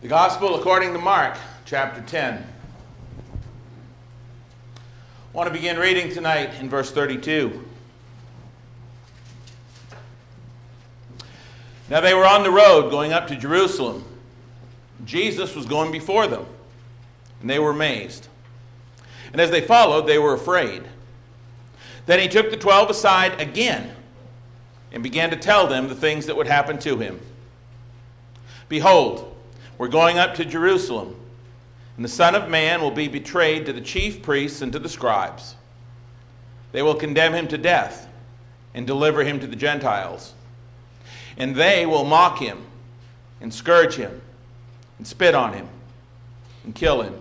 The Gospel according to Mark, chapter 10. I want to begin reading tonight in verse 32. Now they were on the road going up to Jerusalem. Jesus was going before them, and they were amazed. And as they followed, they were afraid. Then he took the twelve aside again and began to tell them the things that would happen to him. Behold, we're going up to Jerusalem, and the Son of Man will be betrayed to the chief priests and to the scribes. They will condemn him to death and deliver him to the Gentiles. And they will mock him and scourge him and spit on him and kill him.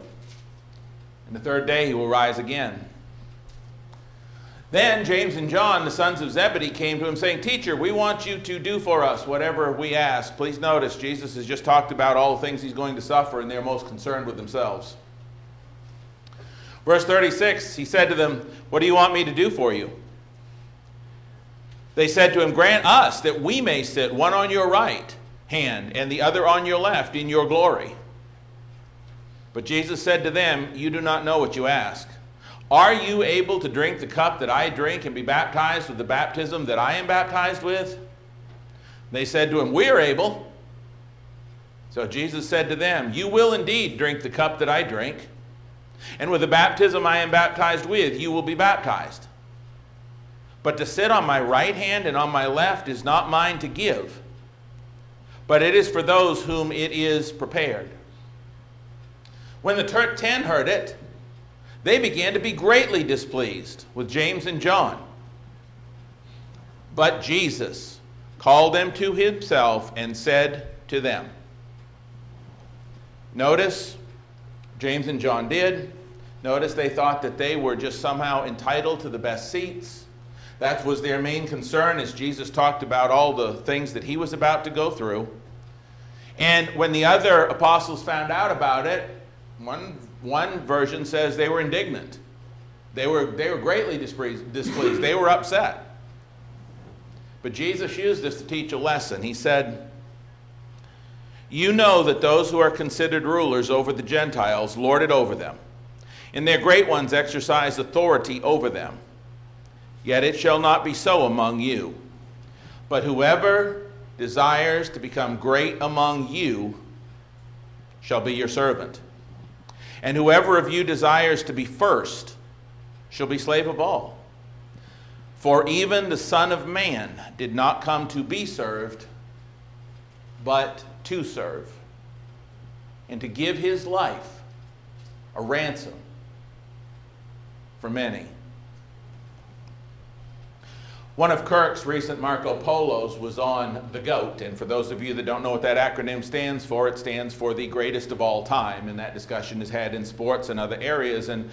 And the third day he will rise again. Then James and John, the sons of Zebedee, came to him saying, Teacher, we want you to do for us whatever we ask. Please notice, Jesus has just talked about all the things he's going to suffer, and they're most concerned with themselves. Verse 36, he said to them, What do you want me to do for you? They said to him, Grant us that we may sit one on your right hand and the other on your left in your glory. But Jesus said to them, You do not know what you ask. Are you able to drink the cup that I drink and be baptized with the baptism that I am baptized with? They said to him, We are able. So Jesus said to them, You will indeed drink the cup that I drink, and with the baptism I am baptized with, you will be baptized. But to sit on my right hand and on my left is not mine to give, but it is for those whom it is prepared. When the ten heard it, they began to be greatly displeased with James and John. But Jesus called them to himself and said to them, Notice, James and John did. Notice they thought that they were just somehow entitled to the best seats. That was their main concern as Jesus talked about all the things that he was about to go through. And when the other apostles found out about it, one one version says they were indignant. They were, they were greatly displeased. They were upset. But Jesus used this to teach a lesson. He said, You know that those who are considered rulers over the Gentiles lord it over them, and their great ones exercise authority over them. Yet it shall not be so among you. But whoever desires to become great among you shall be your servant. And whoever of you desires to be first shall be slave of all. For even the Son of Man did not come to be served, but to serve, and to give his life a ransom for many. One of Kirk's recent Marco Polos was on the GOAT, and for those of you that don't know what that acronym stands for, it stands for the greatest of all time, and that discussion is had in sports and other areas. And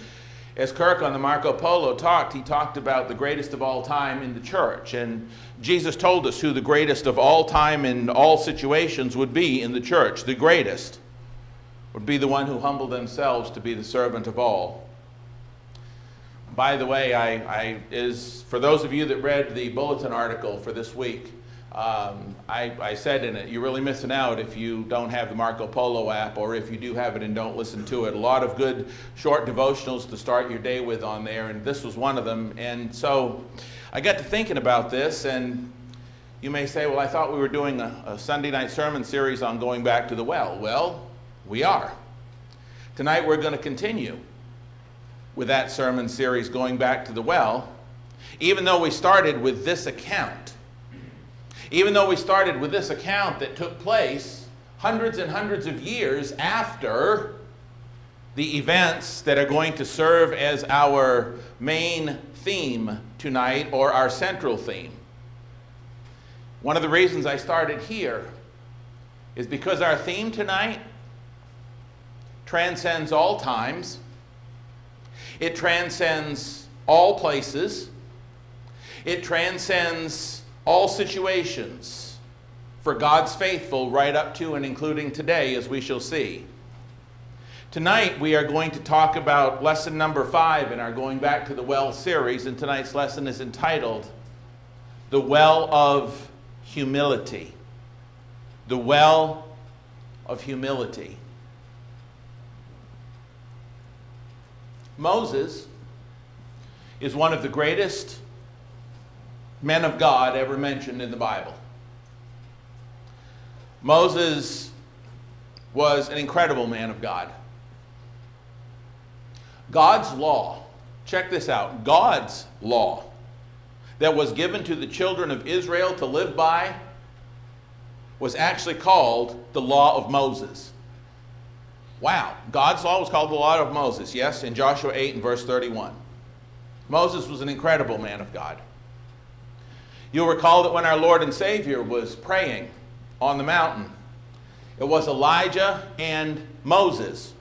as Kirk on the Marco Polo talked, he talked about the greatest of all time in the church. And Jesus told us who the greatest of all time in all situations would be in the church. The greatest would be the one who humbled themselves to be the servant of all by the way, I, I, is for those of you that read the bulletin article for this week, um, I, I, said in it, you're really missing out if you don't have the Marco Polo app or if you do have it and don't listen to it. A lot of good short devotionals to start your day with on there, and this was one of them. And so I got to thinking about this, and you may say, well, I thought we were doing a, a Sunday night sermon series on going back to the well. Well, we are. Tonight we're going to continue with that sermon series going back to the well, even though we started with this account. Even though we started with this account that took place hundreds and hundreds of years after the events that are going to serve as our main theme tonight or our central theme. One of the reasons I started here is because our theme tonight transcends all times it transcends all places, it transcends all situations for God's faithful right up to and including today, as we shall see. Tonight, we are going to talk about lesson number five in our Going Back to the Well series, and tonight's lesson is entitled The Well of Humility. The Well of humility. Moses is one of the greatest men of God ever mentioned in the Bible. Moses was an incredible man of God. God's law, check this out God's law that was given to the children of Israel to live by was actually called the law of Moses. Wow, God's law was called the law of Moses, yes, in Joshua 8 and verse 31. Moses was an incredible man of God. You'll recall that when our Lord and Savior was praying on the mountain, it was Elijah and Moses,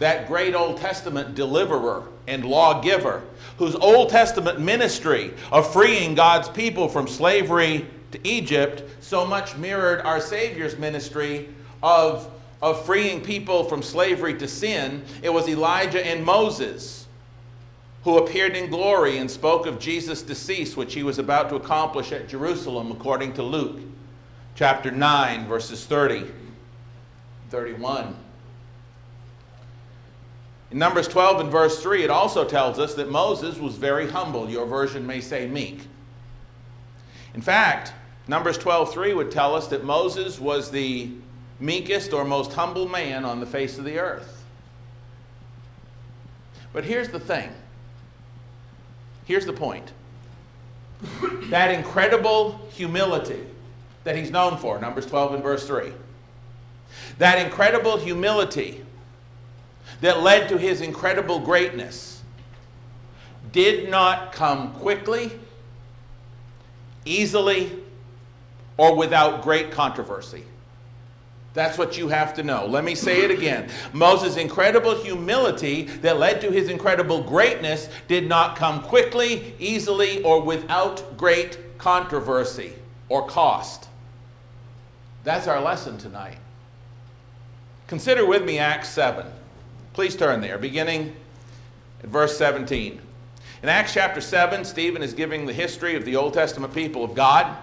that great Old Testament deliverer and lawgiver, whose Old Testament ministry of freeing God's people from slavery to Egypt so much mirrored our Savior's ministry of, of freeing people from slavery to sin. It was Elijah and Moses who appeared in glory and spoke of Jesus' decease, which he was about to accomplish at Jerusalem, according to Luke chapter 9, verses 30, 31. In Numbers 12 and verse 3, it also tells us that Moses was very humble. Your version may say meek. In fact, Numbers 12:3 would tell us that Moses was the meekest or most humble man on the face of the earth. But here's the thing. Here's the point. that incredible humility that he's known for, Numbers 12 and verse 3. That incredible humility that led to his incredible greatness did not come quickly, easily, or without great controversy. That's what you have to know. Let me say it again. Moses' incredible humility that led to his incredible greatness did not come quickly, easily, or without great controversy or cost. That's our lesson tonight. Consider with me Acts 7. Please turn there, beginning at verse 17. In Acts chapter 7, Stephen is giving the history of the Old Testament people of God.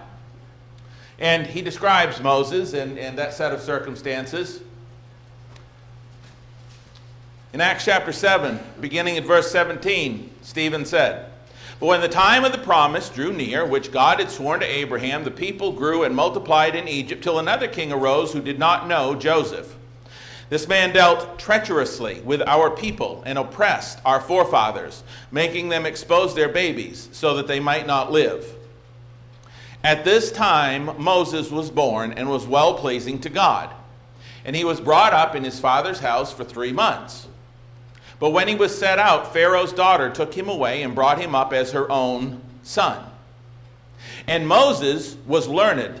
And he describes Moses and, and that set of circumstances. In Acts chapter 7, beginning at verse 17, Stephen said, But when the time of the promise drew near, which God had sworn to Abraham, the people grew and multiplied in Egypt till another king arose who did not know Joseph. This man dealt treacherously with our people and oppressed our forefathers, making them expose their babies so that they might not live. At this time, Moses was born and was well pleasing to God. And he was brought up in his father's house for three months. But when he was set out, Pharaoh's daughter took him away and brought him up as her own son. And Moses was learned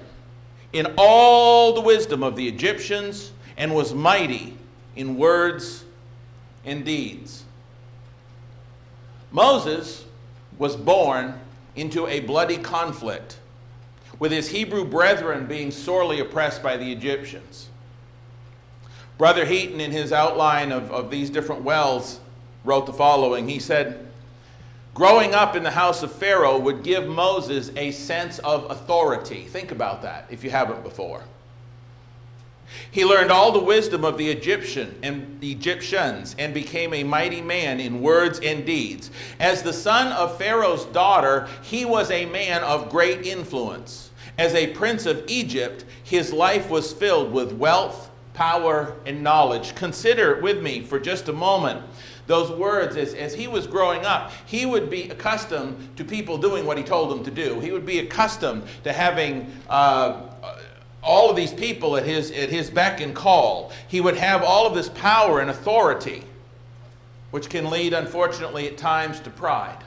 in all the wisdom of the Egyptians and was mighty in words and deeds. Moses was born into a bloody conflict with his Hebrew brethren being sorely oppressed by the Egyptians. Brother Heaton, in his outline of, of these different wells, wrote the following. He said, Growing up in the house of Pharaoh would give Moses a sense of authority. Think about that if you haven't before. He learned all the wisdom of the Egyptian and the Egyptians and became a mighty man in words and deeds. As the son of Pharaoh's daughter, he was a man of great influence. As a prince of Egypt, his life was filled with wealth, power, and knowledge. Consider with me for just a moment those words as, as he was growing up. He would be accustomed to people doing what he told them to do, he would be accustomed to having. Uh, all of these people at his, at his beck and call. He would have all of this power and authority, which can lead, unfortunately, at times to pride.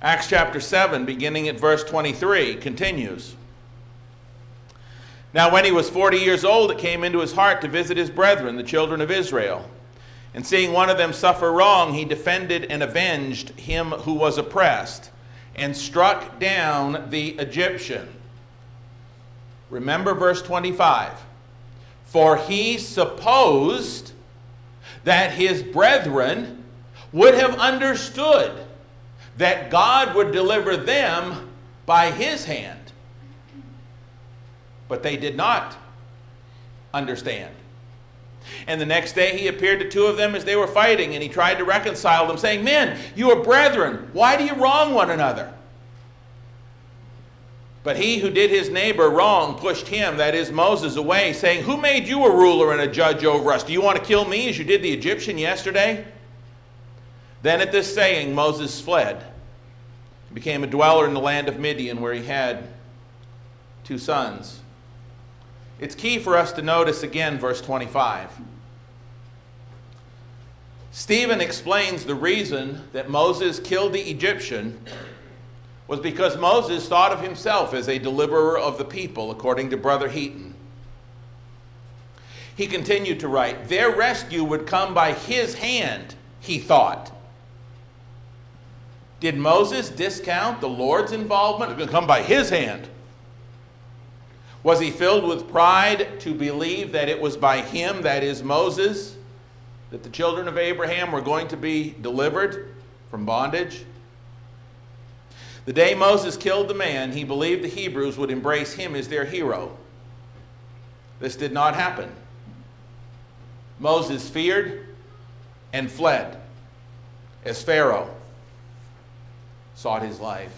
Acts chapter 7, beginning at verse 23, continues. Now, when he was 40 years old, it came into his heart to visit his brethren, the children of Israel. And seeing one of them suffer wrong, he defended and avenged him who was oppressed, and struck down the Egyptian. Remember verse 25. For he supposed that his brethren would have understood that God would deliver them by his hand. But they did not. understand. And the next day he appeared to two of them as they were fighting, and he tried to reconcile them, saying, Men, you are brethren. Why do you wrong one another? But he who did his neighbor wrong pushed him, that is Moses, away, saying, Who made you a ruler and a judge over us? Do you want to kill me as you did the Egyptian yesterday? Then at this saying, Moses fled. He became a dweller in the land of Midian, where he had two sons. It's key for us to notice again verse 25. Stephen explains the reason that Moses killed the Egyptian was because Moses thought of himself as a deliverer of the people, according to Brother Heaton. He continued to write, Their rescue would come by his hand, he thought. Did Moses discount the Lord's involvement? It was going to come by his hand. Was he filled with pride to believe that it was by him, that is Moses, that the children of Abraham were going to be delivered from bondage? The day Moses killed the man, he believed the Hebrews would embrace him as their hero. This did not happen. Moses feared and fled as Pharaoh sought his life.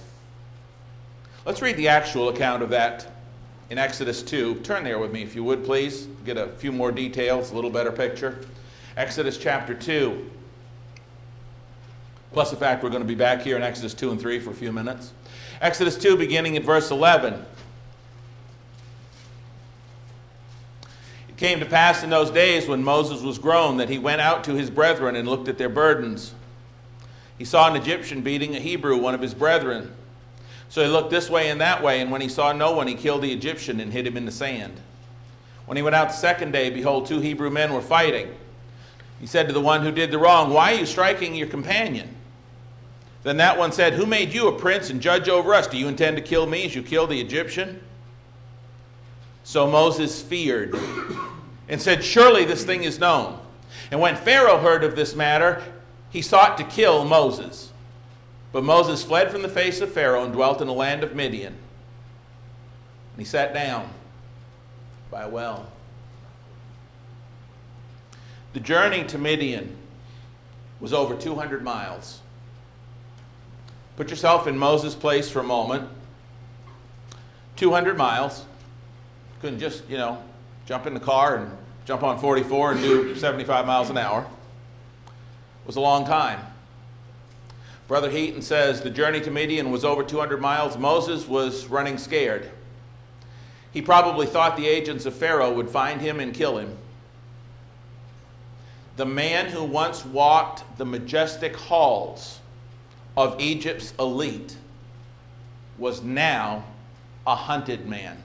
Let's read the actual account of that in Exodus 2. Turn there with me, if you would, please. Get a few more details, a little better picture. Exodus chapter 2. Plus the fact we're going to be back here in Exodus 2 and 3 for a few minutes. Exodus 2, beginning at verse 11. It came to pass in those days when Moses was grown that he went out to his brethren and looked at their burdens. He saw an Egyptian beating a Hebrew, one of his brethren. So he looked this way and that way, and when he saw no one, he killed the Egyptian and hid him in the sand. When he went out the second day, behold, two Hebrew men were fighting. He said to the one who did the wrong, Why are you striking your companion? Then that one said, Who made you a prince and judge over us? Do you intend to kill me as you killed the Egyptian? So Moses feared and said, Surely this thing is known. And when Pharaoh heard of this matter, he sought to kill Moses. But Moses fled from the face of Pharaoh and dwelt in the land of Midian. And he sat down by a well. The journey to Midian was over 200 miles. Put yourself in Moses' place for a moment. 200 miles. Couldn't just, you know, jump in the car and jump on 44 and do 75 miles an hour. Was a long time. Brother Heaton says the journey to Midian was over 200 miles. Moses was running scared. He probably thought the agents of Pharaoh would find him and kill him. The man who once walked the majestic halls of Egypt's elite was now a hunted man.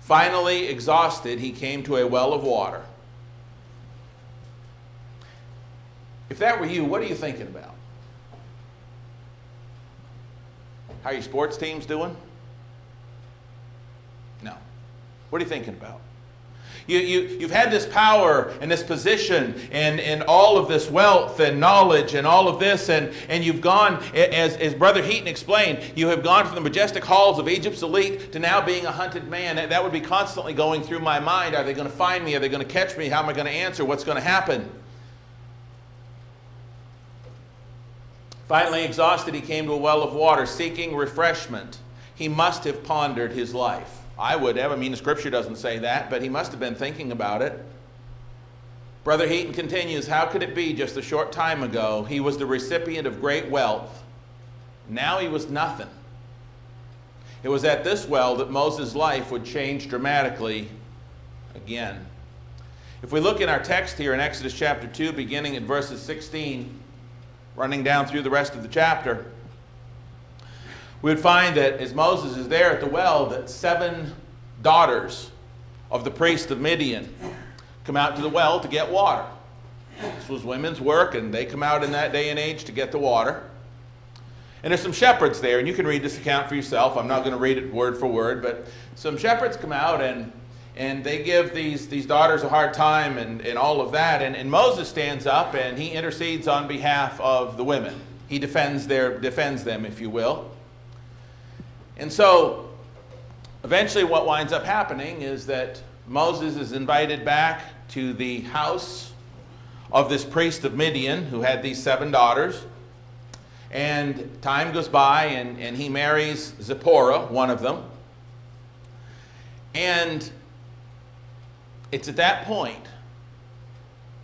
Finally, exhausted, he came to a well of water. If that were you, what are you thinking about? How are your sports teams doing? No. What are you thinking about? You, you, you've had this power and this position and, and all of this wealth and knowledge and all of this, and, and you've gone, as, as Brother Heaton explained, you have gone from the majestic halls of Egypt's elite to now being a hunted man. That would be constantly going through my mind. Are they going to find me? Are they going to catch me? How am I going to answer? What's going to happen? Finally, exhausted, he came to a well of water, seeking refreshment. He must have pondered his life. I would have. I mean, the scripture doesn't say that, but he must have been thinking about it. Brother Heaton continues How could it be just a short time ago he was the recipient of great wealth? Now he was nothing. It was at this well that Moses' life would change dramatically again. If we look in our text here in Exodus chapter 2, beginning at verses 16 running down through the rest of the chapter, we would find that as Moses is there at the well, that seven daughters of the priest of Midian come out to the well to get water. This was women's work, and they come out in that day and age to get the water. And there's some shepherds there, and you can read this account for yourself. I'm not going to read it word for word, but some shepherds come out and and they give these, these daughters a hard time and, and all of that. And, and Moses stands up and he intercedes on behalf of the women. He defends, their, defends them, if you will. And so eventually, what winds up happening is that Moses is invited back to the house of this priest of Midian who had these seven daughters. And time goes by, and, and he marries Zipporah, one of them. And it's at that point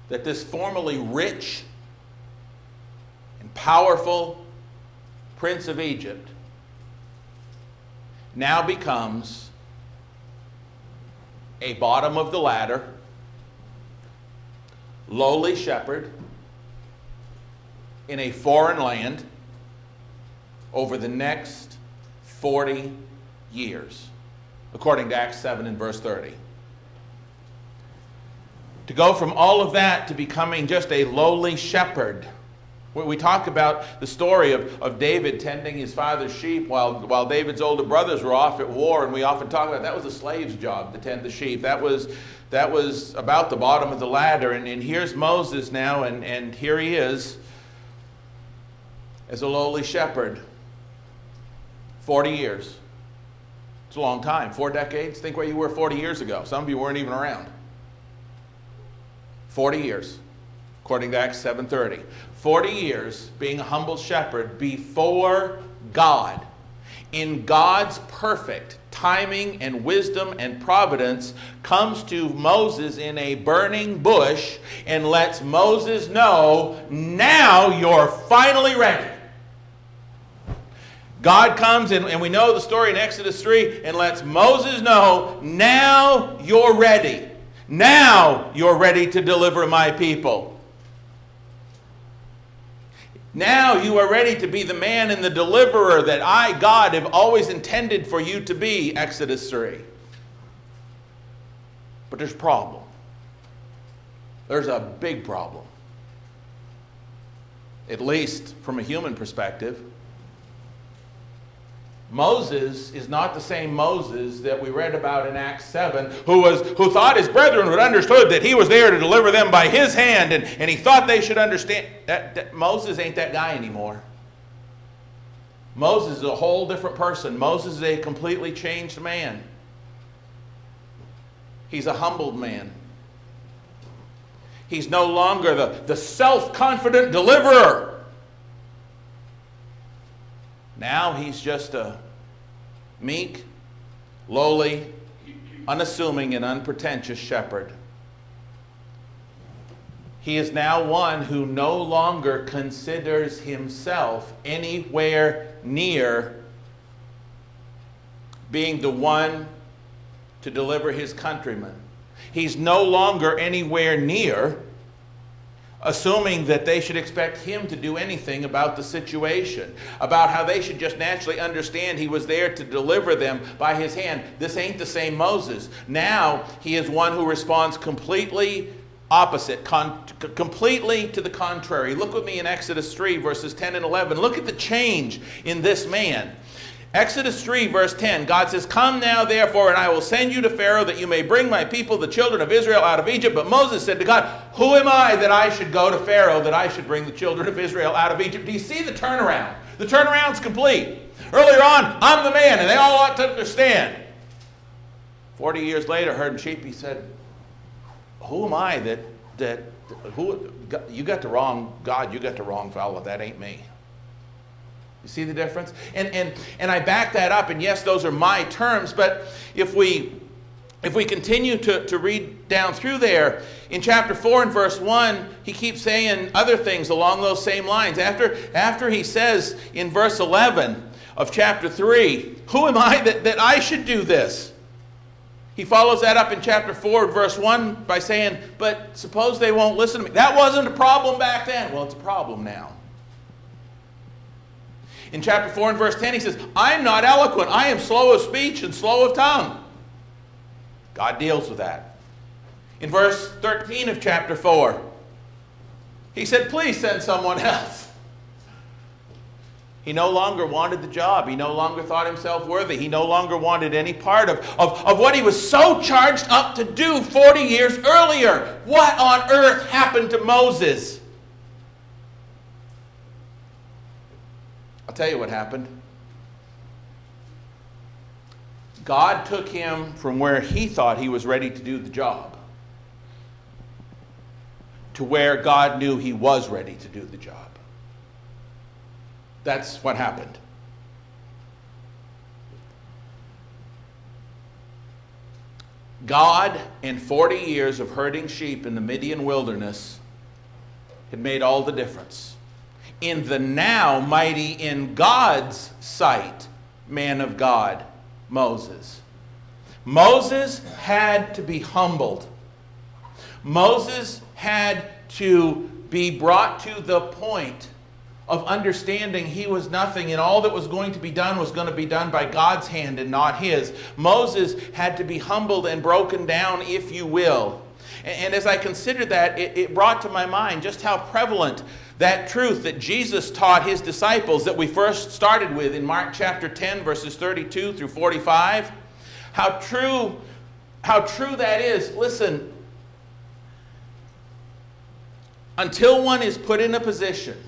that this formerly rich and powerful prince of Egypt now becomes a bottom of the ladder, lowly shepherd in a foreign land over the next 40 years, according to Acts 7 and verse 30. To go from all of that to becoming just a lowly shepherd. We talk about the story of, of David tending his father's sheep while, while David's older brothers were off at war, and we often talk about that was a slave's job to tend the sheep. That was, that was about the bottom of the ladder. And, and here's Moses now, and, and here he is as a lowly shepherd. 40 years. It's a long time. Four decades. Think where you were 40 years ago. Some of you weren't even around. 40 years, according to Acts 7:30. 40 years being a humble shepherd before God. In God's perfect timing and wisdom and providence comes to Moses in a burning bush and lets Moses know, now you're finally ready. God comes, and, and we know the story in Exodus 3, and lets Moses know, now you're ready. Now you're ready to deliver my people. Now you are ready to be the man and the deliverer that I, God, have always intended for you to be, Exodus 3. But there's a problem. There's a big problem. At least from a human perspective. Moses is not the same Moses that we read about in Acts 7, who, was, who thought his brethren would understood that he was there to deliver them by his hand, and, and he thought they should understand. That, that, Moses ain't that guy anymore. Moses is a whole different person. Moses is a completely changed man. He's a humbled man. He's no longer the, the self confident deliverer. Now he's just a meek, lowly, unassuming, and unpretentious shepherd. He is now one who no longer considers himself anywhere near being the one to deliver his countrymen. He's no longer anywhere near assuming that they should expect him to do anything about the situation, about how they should just naturally understand he was there to deliver them by his hand. This ain't the same Moses. Now he is one who responds completely opposite, con- completely to the contrary. Look with me in Exodus 3, verses 10 and 11. Look at the change in this man. Exodus 3, verse 10, God says, Come now, therefore, and I will send you to Pharaoh that you may bring my people, the children of Israel, out of Egypt. But Moses said to God, Who am I that I should go to Pharaoh, that I should bring the children of Israel out of Egypt? Do you see the turnaround? The turnaround's complete. Earlier on, I'm the man, and they all ought to understand. Forty years later, herding sheep, he said, Who am I that, that, who, you got the wrong God, you got the wrong fellow, that ain't me. You see the difference? And, and, and I back that up, and yes, those are my terms, but if we, if we continue to, to read down through there, in chapter 4 and verse 1, he keeps saying other things along those same lines. After, after he says in verse 11 of chapter 3, Who am I that, that I should do this? He follows that up in chapter 4, verse 1, by saying, But suppose they won't listen to me. That wasn't a problem back then. Well, it's a problem now. In chapter 4 and verse 10, he says, I'm not eloquent. I am slow of speech and slow of tongue. God deals with that. In verse 13 of chapter 4, he said, Please send someone else. He no longer wanted the job. He no longer thought himself worthy. He no longer wanted any part of, of, of what he was so charged up to do 40 years earlier. What on earth happened to Moses? I'll tell you what happened. God took him from where he thought he was ready to do the job to where God knew he was ready to do the job. That's what happened. God, in 40 years of herding sheep in the Midian wilderness, had made all the difference. In the now mighty in God's sight man of God, Moses. Moses had to be humbled. Moses had to be brought to the point of understanding he was nothing and all that was going to be done was going to be done by God's hand and not his. Moses had to be humbled and broken down, if you will. And, as I considered that, it, brought to my mind just how prevalent that truth that Jesus taught his disciples that we first started with in Mark chapter 10, verses 32 through 45. How true, how true that is. Listen, until one is put in a position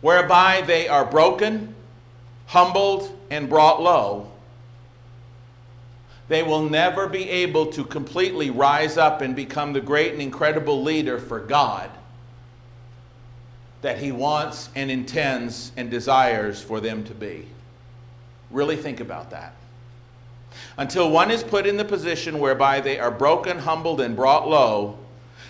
whereby they are broken, humbled, and brought low, they will never be able to completely rise up and become the great and incredible leader for God that He wants and intends and desires for them to be. Really think about that. Until one is put in the position whereby they are broken, humbled, and brought low,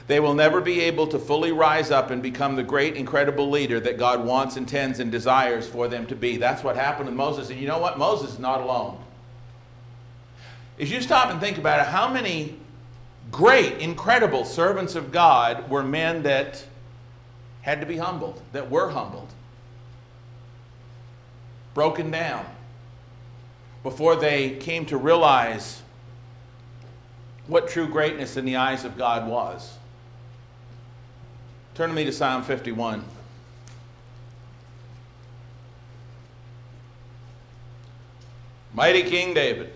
they will never be able to fully rise up and become the great, incredible leader that God wants, intends, and desires for them to be. That's what happened with Moses. And you know what? Moses is not alone. If you stop and think about it, how many great, incredible servants of God were men that had to be humbled, that were humbled, broken down, before they came to realize what true greatness in the eyes of God was. Turn to me to Psalm 51. Mighty King David.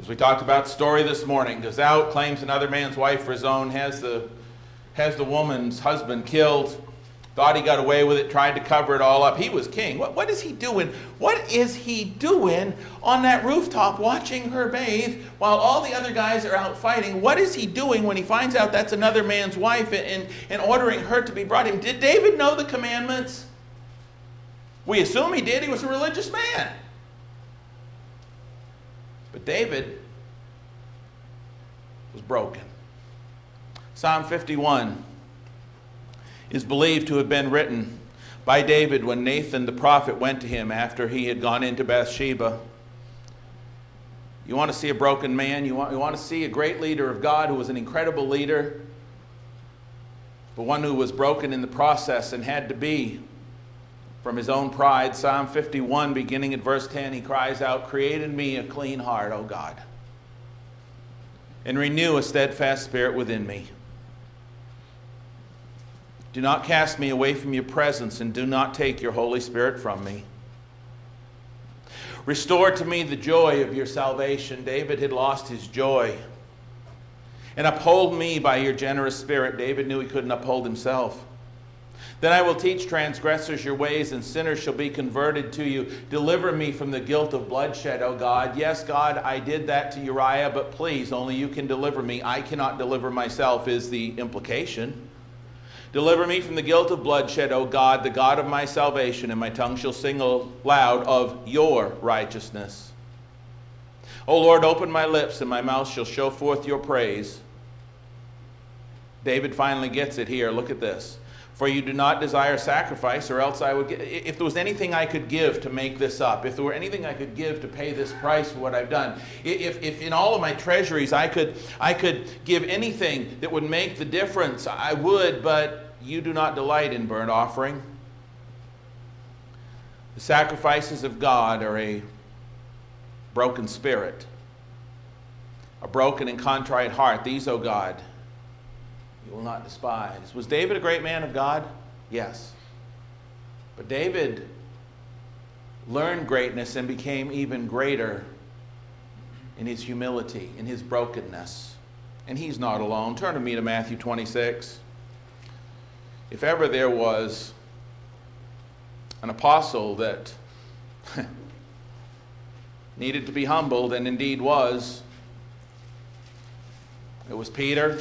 As we talked about story this morning, goes out, claims another man's wife for his own, has the, has the woman's husband killed, Thought he got away with it, tried to cover it all up. He was king. What, what is he doing? What is he doing on that rooftop watching her bathe while all the other guys are out fighting? What is he doing when he finds out that's another man's wife and, and ordering her to be brought him? Did David know the commandments? We assume he did. He was a religious man. But David was broken. Psalm 51 is believed to have been written by David when Nathan the prophet went to him after he had gone into Bathsheba. You want to see a broken man? You want, you want to see a great leader of God who was an incredible leader, but one who was broken in the process and had to be from his own pride. Psalm 51, beginning at verse 10, he cries out, Create in me a clean heart, O God, and renew a steadfast spirit within me. Do not cast me away from your presence, and do not take your Holy Spirit from me. Restore to me the joy of your salvation. David had lost his joy. And uphold me by your generous spirit. David knew he couldn't uphold himself. Then I will teach transgressors your ways, and sinners shall be converted to you. Deliver me from the guilt of bloodshed, O God. Yes, God, I did that to Uriah, but please, only you can deliver me. I cannot deliver myself, is the implication. Deliver me from the guilt of bloodshed, O God, the God of my salvation, and my tongue shall sing aloud of your righteousness. O Lord, open my lips, and my mouth shall show forth your praise. David finally gets it here. Look at this. For you do not desire sacrifice, or else I would. If there was anything I could give to make this up, if there were anything I could give to pay this price for what I've done, if, if in all of my treasuries I could, I could give anything that would make the difference, I would, but you do not delight in burnt offering. The sacrifices of God are a broken spirit, a broken and contrite heart. These, O God, you will not despise. Was David a great man of God? Yes. But David learned greatness and became even greater in his humility, in his brokenness. And he's not alone. Turn to me to Matthew 26. If ever there was an apostle that needed to be humbled, and indeed was. It was Peter.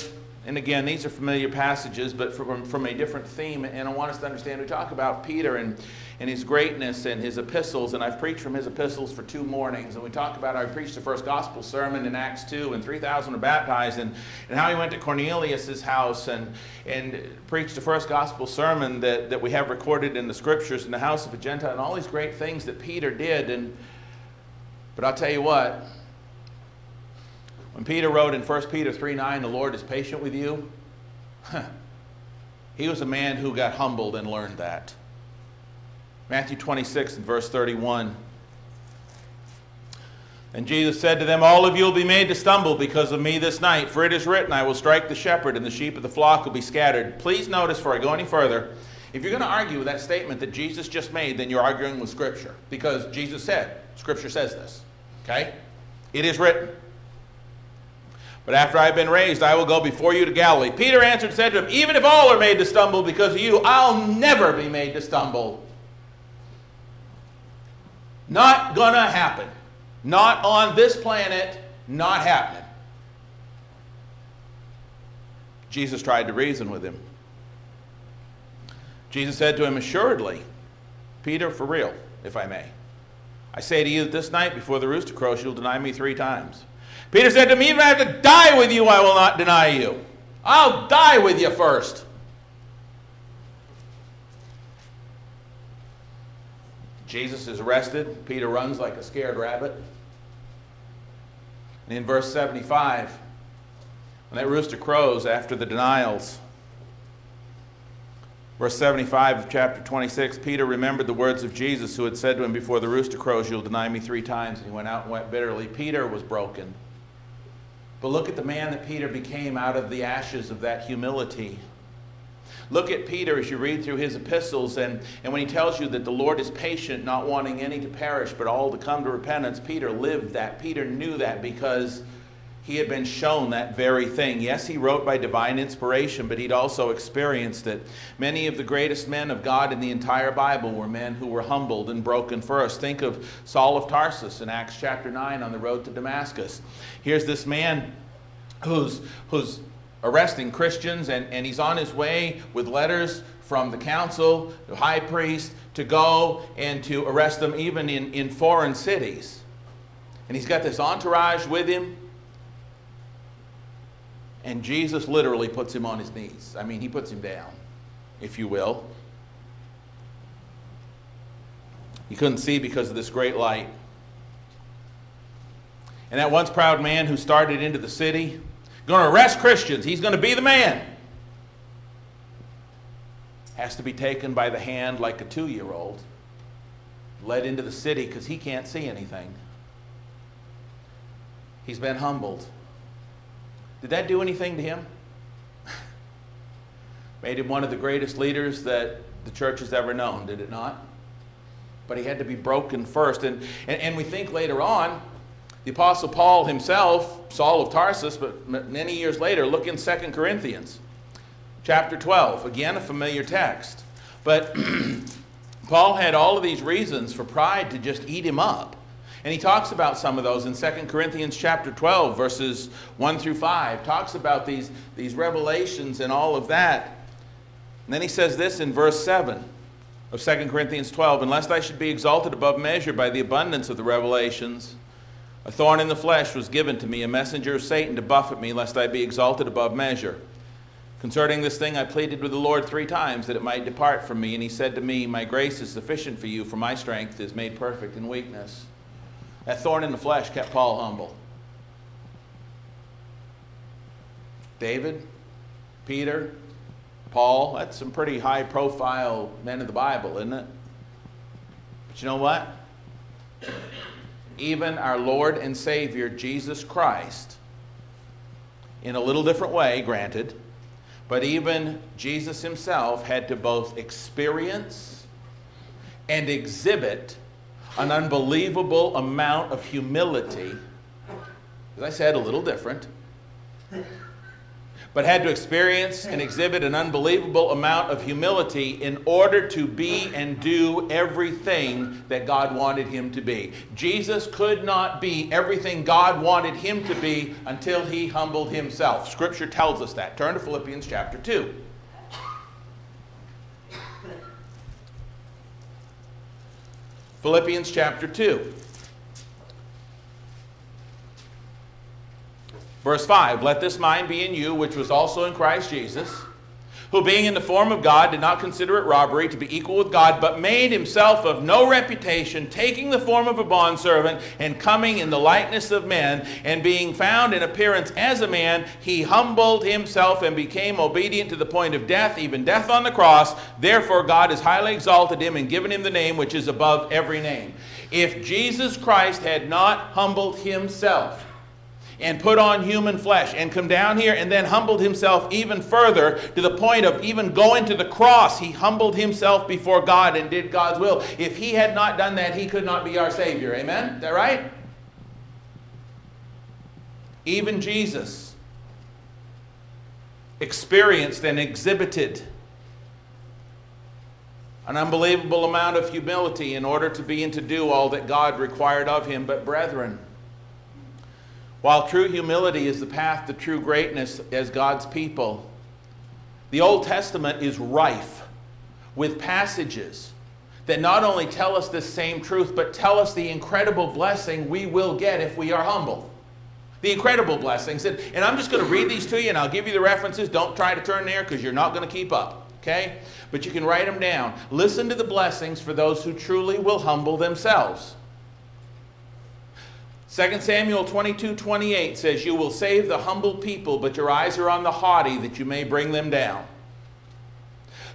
And again, these are familiar passages, but from, from a different theme. And I want us to understand we talk about Peter and, and his greatness and his epistles. And I've preached from his epistles for two mornings. And we talk about how he preached the first gospel sermon in Acts 2, and 3,000 were baptized, and, and how he went to Cornelius' house and, and preached the first gospel sermon that, that we have recorded in the scriptures in the house of a Gentile, and all these great things that Peter did. And, but I'll tell you what, when Peter wrote in 1 Peter 3 9, the Lord is patient with you, he was a man who got humbled and learned that. Matthew 26 and verse 31. And Jesus said to them, All of you will be made to stumble because of me this night, for it is written, I will strike the shepherd, and the sheep of the flock will be scattered. Please notice, before I go any further, if you're going to argue with that statement that Jesus just made, then you're arguing with Scripture, because Jesus said, Scripture says this. Okay? It is written. But after I have been raised, I will go before you to Galilee. Peter answered and said to him, Even if all are made to stumble because of you, I'll never be made to stumble. Not gonna happen. Not on this planet, not happening. Jesus tried to reason with him. Jesus said to him, Assuredly, Peter, for real, if I may. I say to you that this night before the rooster crows, you'll deny me three times. Peter said to me, Even if I have to die with you, I will not deny you. I'll die with you first. Jesus is arrested. Peter runs like a scared rabbit. And in verse 75, when that rooster crows after the denials, Verse 75 of chapter 26 Peter remembered the words of Jesus, who had said to him, Before the rooster crows, you'll deny me three times. And he went out and wept bitterly. Peter was broken. But look at the man that Peter became out of the ashes of that humility. Look at Peter as you read through his epistles, and, and when he tells you that the Lord is patient, not wanting any to perish, but all to come to repentance, Peter lived that. Peter knew that because he had been shown that very thing. Yes, he wrote by divine inspiration, but he'd also experienced it. Many of the greatest men of God in the entire Bible were men who were humbled and broken first. Think of Saul of Tarsus in Acts chapter 9 on the road to Damascus. Here's this man who's, who's arresting Christians, and, and he's on his way with letters from the council, the high priest, to go and to arrest them even in, in foreign cities. And he's got this entourage with him. And Jesus literally puts him on his knees. I mean, he puts him down, if you will. He couldn't see because of this great light. And that once proud man who started into the city, going to arrest Christians, he's going to be the man. Has to be taken by the hand like a two year old, led into the city because he can't see anything. He's been humbled. Did that do anything to him? Made him one of the greatest leaders that the church has ever known, did it not? But he had to be broken first. And, and, and we think later on, the Apostle Paul himself, Saul of Tarsus, but many years later, look in 2 Corinthians chapter 12. Again, a familiar text. But Paul had all of these reasons for pride to just eat him up. And he talks about some of those in 2 Corinthians chapter 12, verses 1 through 5. Talks about these, these revelations and all of that. And then he says this in verse 7 of 2 Corinthians 12 Unless I should be exalted above measure by the abundance of the revelations, a thorn in the flesh was given to me, a messenger of Satan to buffet me, lest I be exalted above measure. Concerning this thing, I pleaded with the Lord three times that it might depart from me. And he said to me, My grace is sufficient for you, for my strength is made perfect in weakness. That thorn in the flesh kept Paul humble. David, Peter, Paul, that's some pretty high profile men of the Bible, isn't it? But you know what? Even our Lord and Savior, Jesus Christ, in a little different way, granted, but even Jesus himself had to both experience and exhibit an unbelievable amount of humility. As I said, a little different. but had to experience and exhibit an unbelievable amount of humility in order to be and do everything that God wanted him to be. Jesus could not be everything God wanted him to be until he humbled himself. Scripture tells us that. Turn to Philippians chapter 2. Philippians chapter 2. Verse 5 Let this mind be in you, which was also in Christ Jesus, who being in the form of God did not consider it robbery to be equal with God, but made himself of no reputation, taking the form of a bondservant, and coming in the likeness of men, and being found in appearance as a man, he humbled himself and became obedient to the point of death, even death on the cross. Therefore, God has highly exalted him and given him the name which is above every name. If Jesus Christ had not humbled himself, and put on human flesh and come down here and then humbled himself even further to the point of even going to the cross. He humbled himself before God and did God's will. If he had not done that, he could not be our Savior. Amen? Is that right? Even Jesus experienced and exhibited an unbelievable amount of humility in order to be and to do all that God required of him. But, brethren, while true humility is the path to true greatness as God's people, the Old Testament is rife with passages that not only tell us the same truth, but tell us the incredible blessing we will get if we are humble. The incredible blessings. And, and I'm just going to read these to you and I'll give you the references. Don't try to turn there because you're not going to keep up. Okay? But you can write them down. Listen to the blessings for those who truly will humble themselves. 2 Samuel 22 28 says, You will save the humble people, but your eyes are on the haughty, that you may bring them down.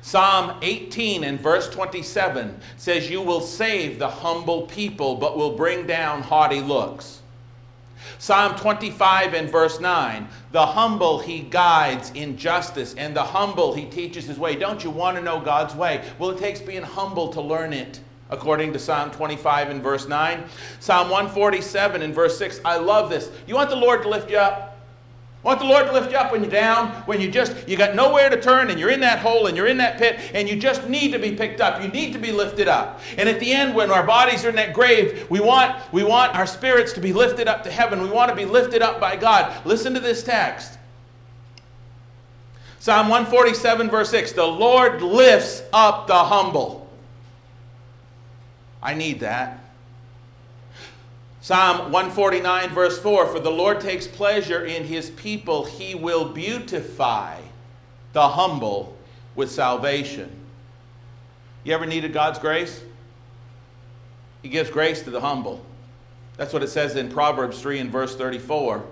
Psalm 18 and verse 27 says, You will save the humble people, but will bring down haughty looks. Psalm 25 and verse 9 The humble he guides in justice, and the humble he teaches his way. Don't you want to know God's way? Well, it takes being humble to learn it according to Psalm 25 and verse 9. Psalm 147 and verse 6. I love this. You want the Lord to lift you up? Want the Lord to lift you up when you're down, when you just you got nowhere to turn and you're in that hole and you're in that pit and you just need to be picked up. You need to be lifted up. And at the end when our bodies are in that grave, we want we want our spirits to be lifted up to heaven. We want to be lifted up by God. Listen to this text. Psalm 147 verse 6. The Lord lifts up the humble. I need that. Psalm 149, verse 4 For the Lord takes pleasure in his people, he will beautify the humble with salvation. You ever needed God's grace? He gives grace to the humble. That's what it says in Proverbs 3 and verse 34.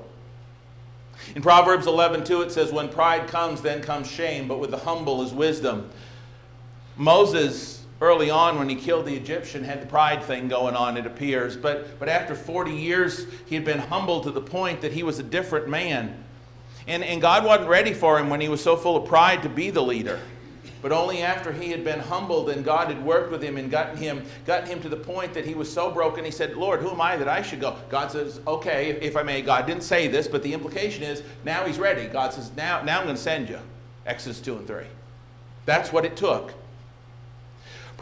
In Proverbs 11, 2, it says, When pride comes, then comes shame, but with the humble is wisdom. Moses early on when he killed the Egyptian had the pride thing going on, it appears. But, but after 40 years, he had been humbled to the point that he was a different man. And, and God wasn't ready for him when he was so full of pride to be the leader. But only after he had been humbled and God had worked with him and gotten him, gotten him to the point that he was so broken, he said, Lord, who am I that I should go? God says, okay, if I may. God didn't say this, but the implication is now he's ready. God says, now, now I'm going to send you. Exodus 2 and 3. That's what it took.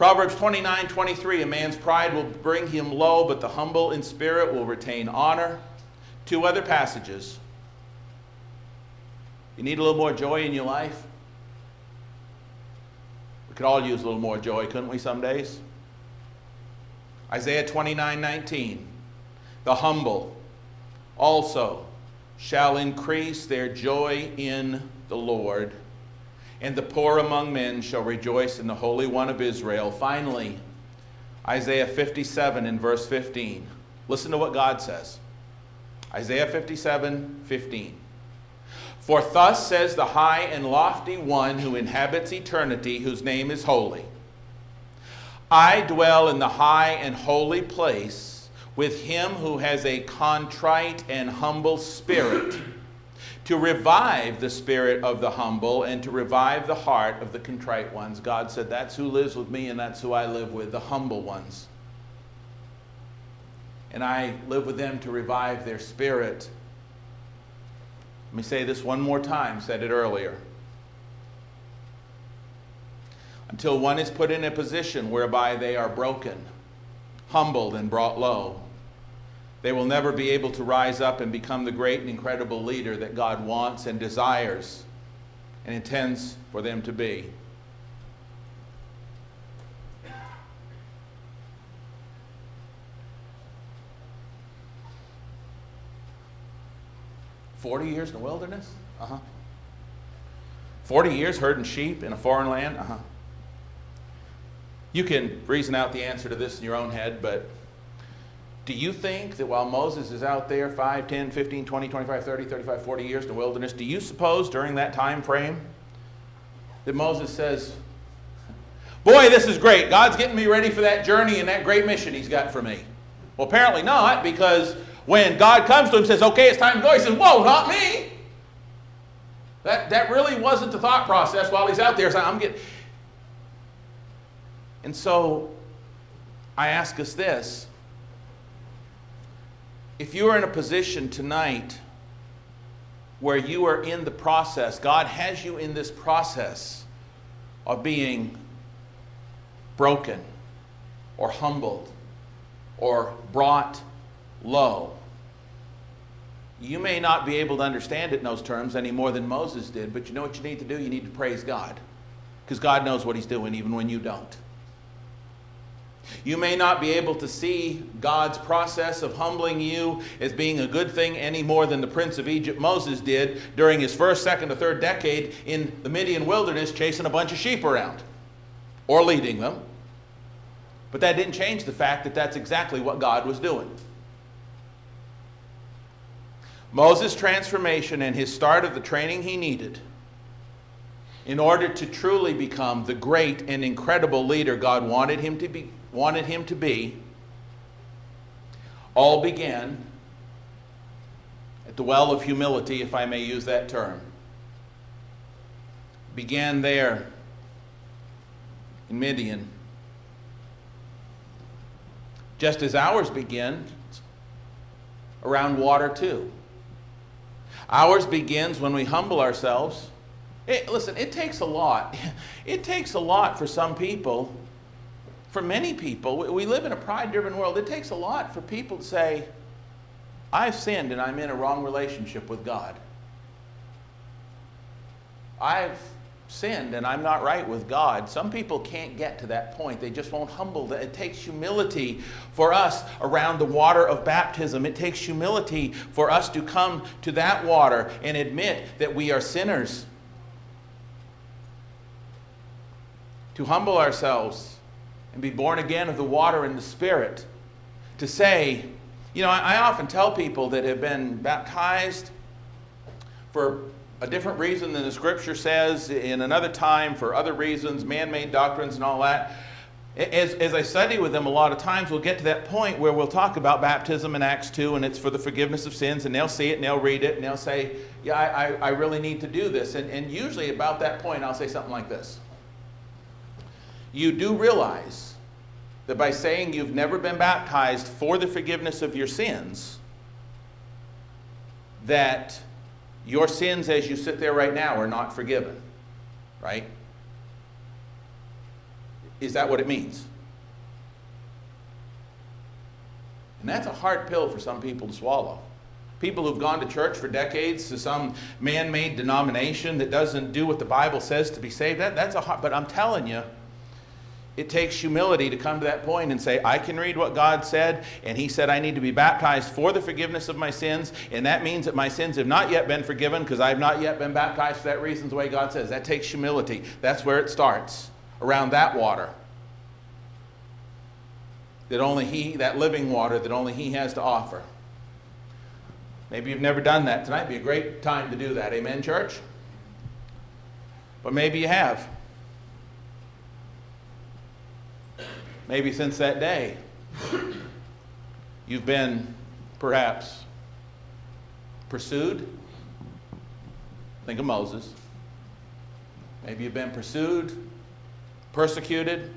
Proverbs 29 23 A man's pride will bring him low, but the humble in spirit will retain honor. Two other passages. You need a little more joy in your life? We could all use a little more joy, couldn't we, some days? Isaiah 29 19. The humble also shall increase their joy in the Lord and the poor among men shall rejoice in the Holy One of Israel. Finally, Isaiah 57 in verse 15. Listen to what God says. Isaiah 57 15. For thus says the high and lofty one who inhabits eternity, whose name is holy. I dwell in the high and holy place with him who has a contrite and humble spirit to revive the spirit of the humble and to revive the heart of the contrite ones. God said, That's who lives with me and that's who I live with, the humble ones. And I live with them to revive their spirit. Let me say this one more time, said it earlier. Until one is put in a position whereby they are broken, humbled, and brought low, they will never be able to rise up and become the great and incredible leader that God wants and desires and intends for them to be. Forty years in the wilderness? Uh huh. Forty years herding sheep in a foreign land? Uh huh. You can reason out the answer to this in your own head, but do you think that while Moses is out there 5, 10, 15, 20, 25, 30, 35, 40 years in the wilderness, do you suppose during that time frame that Moses says, Boy, this is great. God's getting me ready for that journey and that great mission he's got for me? Well, apparently not, because when God comes to him and says, Okay, it's time to go, he says, Whoa, not me. That, that really wasn't the thought process while he's out there. So I'm getting. And so I ask us this if you are in a position tonight where you are in the process, God has you in this process of being broken or humbled or brought low. You may not be able to understand it in those terms any more than Moses did, but you know what you need to do? You need to praise God. Because God knows what He's doing even when you don't. You may not be able to see God's process of humbling you as being a good thing any more than the prince of Egypt Moses did during his first, second, or third decade in the Midian wilderness chasing a bunch of sheep around or leading them. But that didn't change the fact that that's exactly what God was doing. Moses' transformation and his start of the training he needed in order to truly become the great and incredible leader God wanted him to be, wanted him to be all began at the well of humility, if I may use that term. Began there in Midian. Just as ours begin around water, too. Ours begins when we humble ourselves. It, listen, it takes a lot. It takes a lot for some people for many people, we live in a pride driven world. It takes a lot for people to say, I've sinned and I'm in a wrong relationship with God. I've sinned and I'm not right with God. Some people can't get to that point. They just won't humble. It takes humility for us around the water of baptism. It takes humility for us to come to that water and admit that we are sinners. To humble ourselves and be born again of the water and the Spirit. To say, you know, I, I often tell people that have been baptized for a different reason than the scripture says, in another time for other reasons, man made doctrines and all that. As, as I study with them, a lot of times we'll get to that point where we'll talk about baptism in Acts 2 and it's for the forgiveness of sins, and they'll see it and they'll read it and they'll say, Yeah, I, I, I really need to do this. And, and usually, about that point, I'll say something like this You do realize that by saying you've never been baptized for the forgiveness of your sins, that your sins as you sit there right now are not forgiven. Right? Is that what it means? And that's a hard pill for some people to swallow. People who've gone to church for decades to some man made denomination that doesn't do what the Bible says to be saved, that, that's a hard, but I'm telling you, it takes humility to come to that point and say, I can read what God said, and He said I need to be baptized for the forgiveness of my sins, and that means that my sins have not yet been forgiven because I've not yet been baptized for that reason, the way God says. That takes humility. That's where it starts, around that water. That only He, that living water that only He has to offer. Maybe you've never done that. Tonight would be a great time to do that. Amen, church? But maybe you have. Maybe since that day, you've been perhaps pursued. Think of Moses. Maybe you've been pursued, persecuted,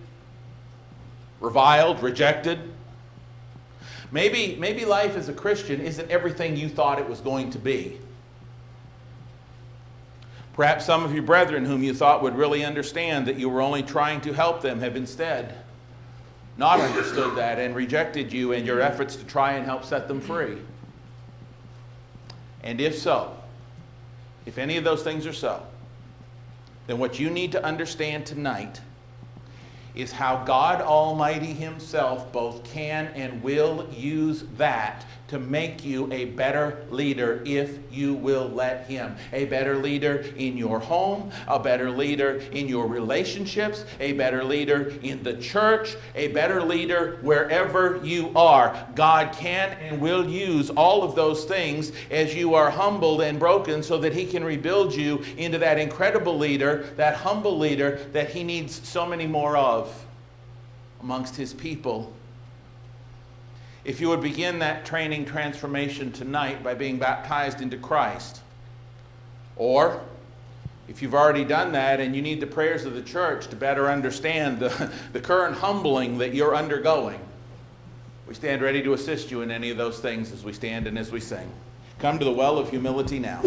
reviled, rejected. Maybe, maybe life as a Christian isn't everything you thought it was going to be. Perhaps some of your brethren whom you thought would really understand that you were only trying to help them have instead not understood that and rejected you and your efforts to try and help set them free. And if so, if any of those things are so, then what you need to understand tonight is how God Almighty Himself both can and will use that to make you a better leader if you will let Him. A better leader in your home, a better leader in your relationships, a better leader in the church, a better leader wherever you are. God can and will use all of those things as you are humbled and broken so that He can rebuild you into that incredible leader, that humble leader that He needs so many more of amongst His people if you would begin that training transformation tonight by being baptized into Christ, or if you've already done that and you need the prayers of the church to better understand the, the current humbling that you're undergoing, we stand ready to assist you in any of those things as we stand and as we sing. Come to the well of humility now.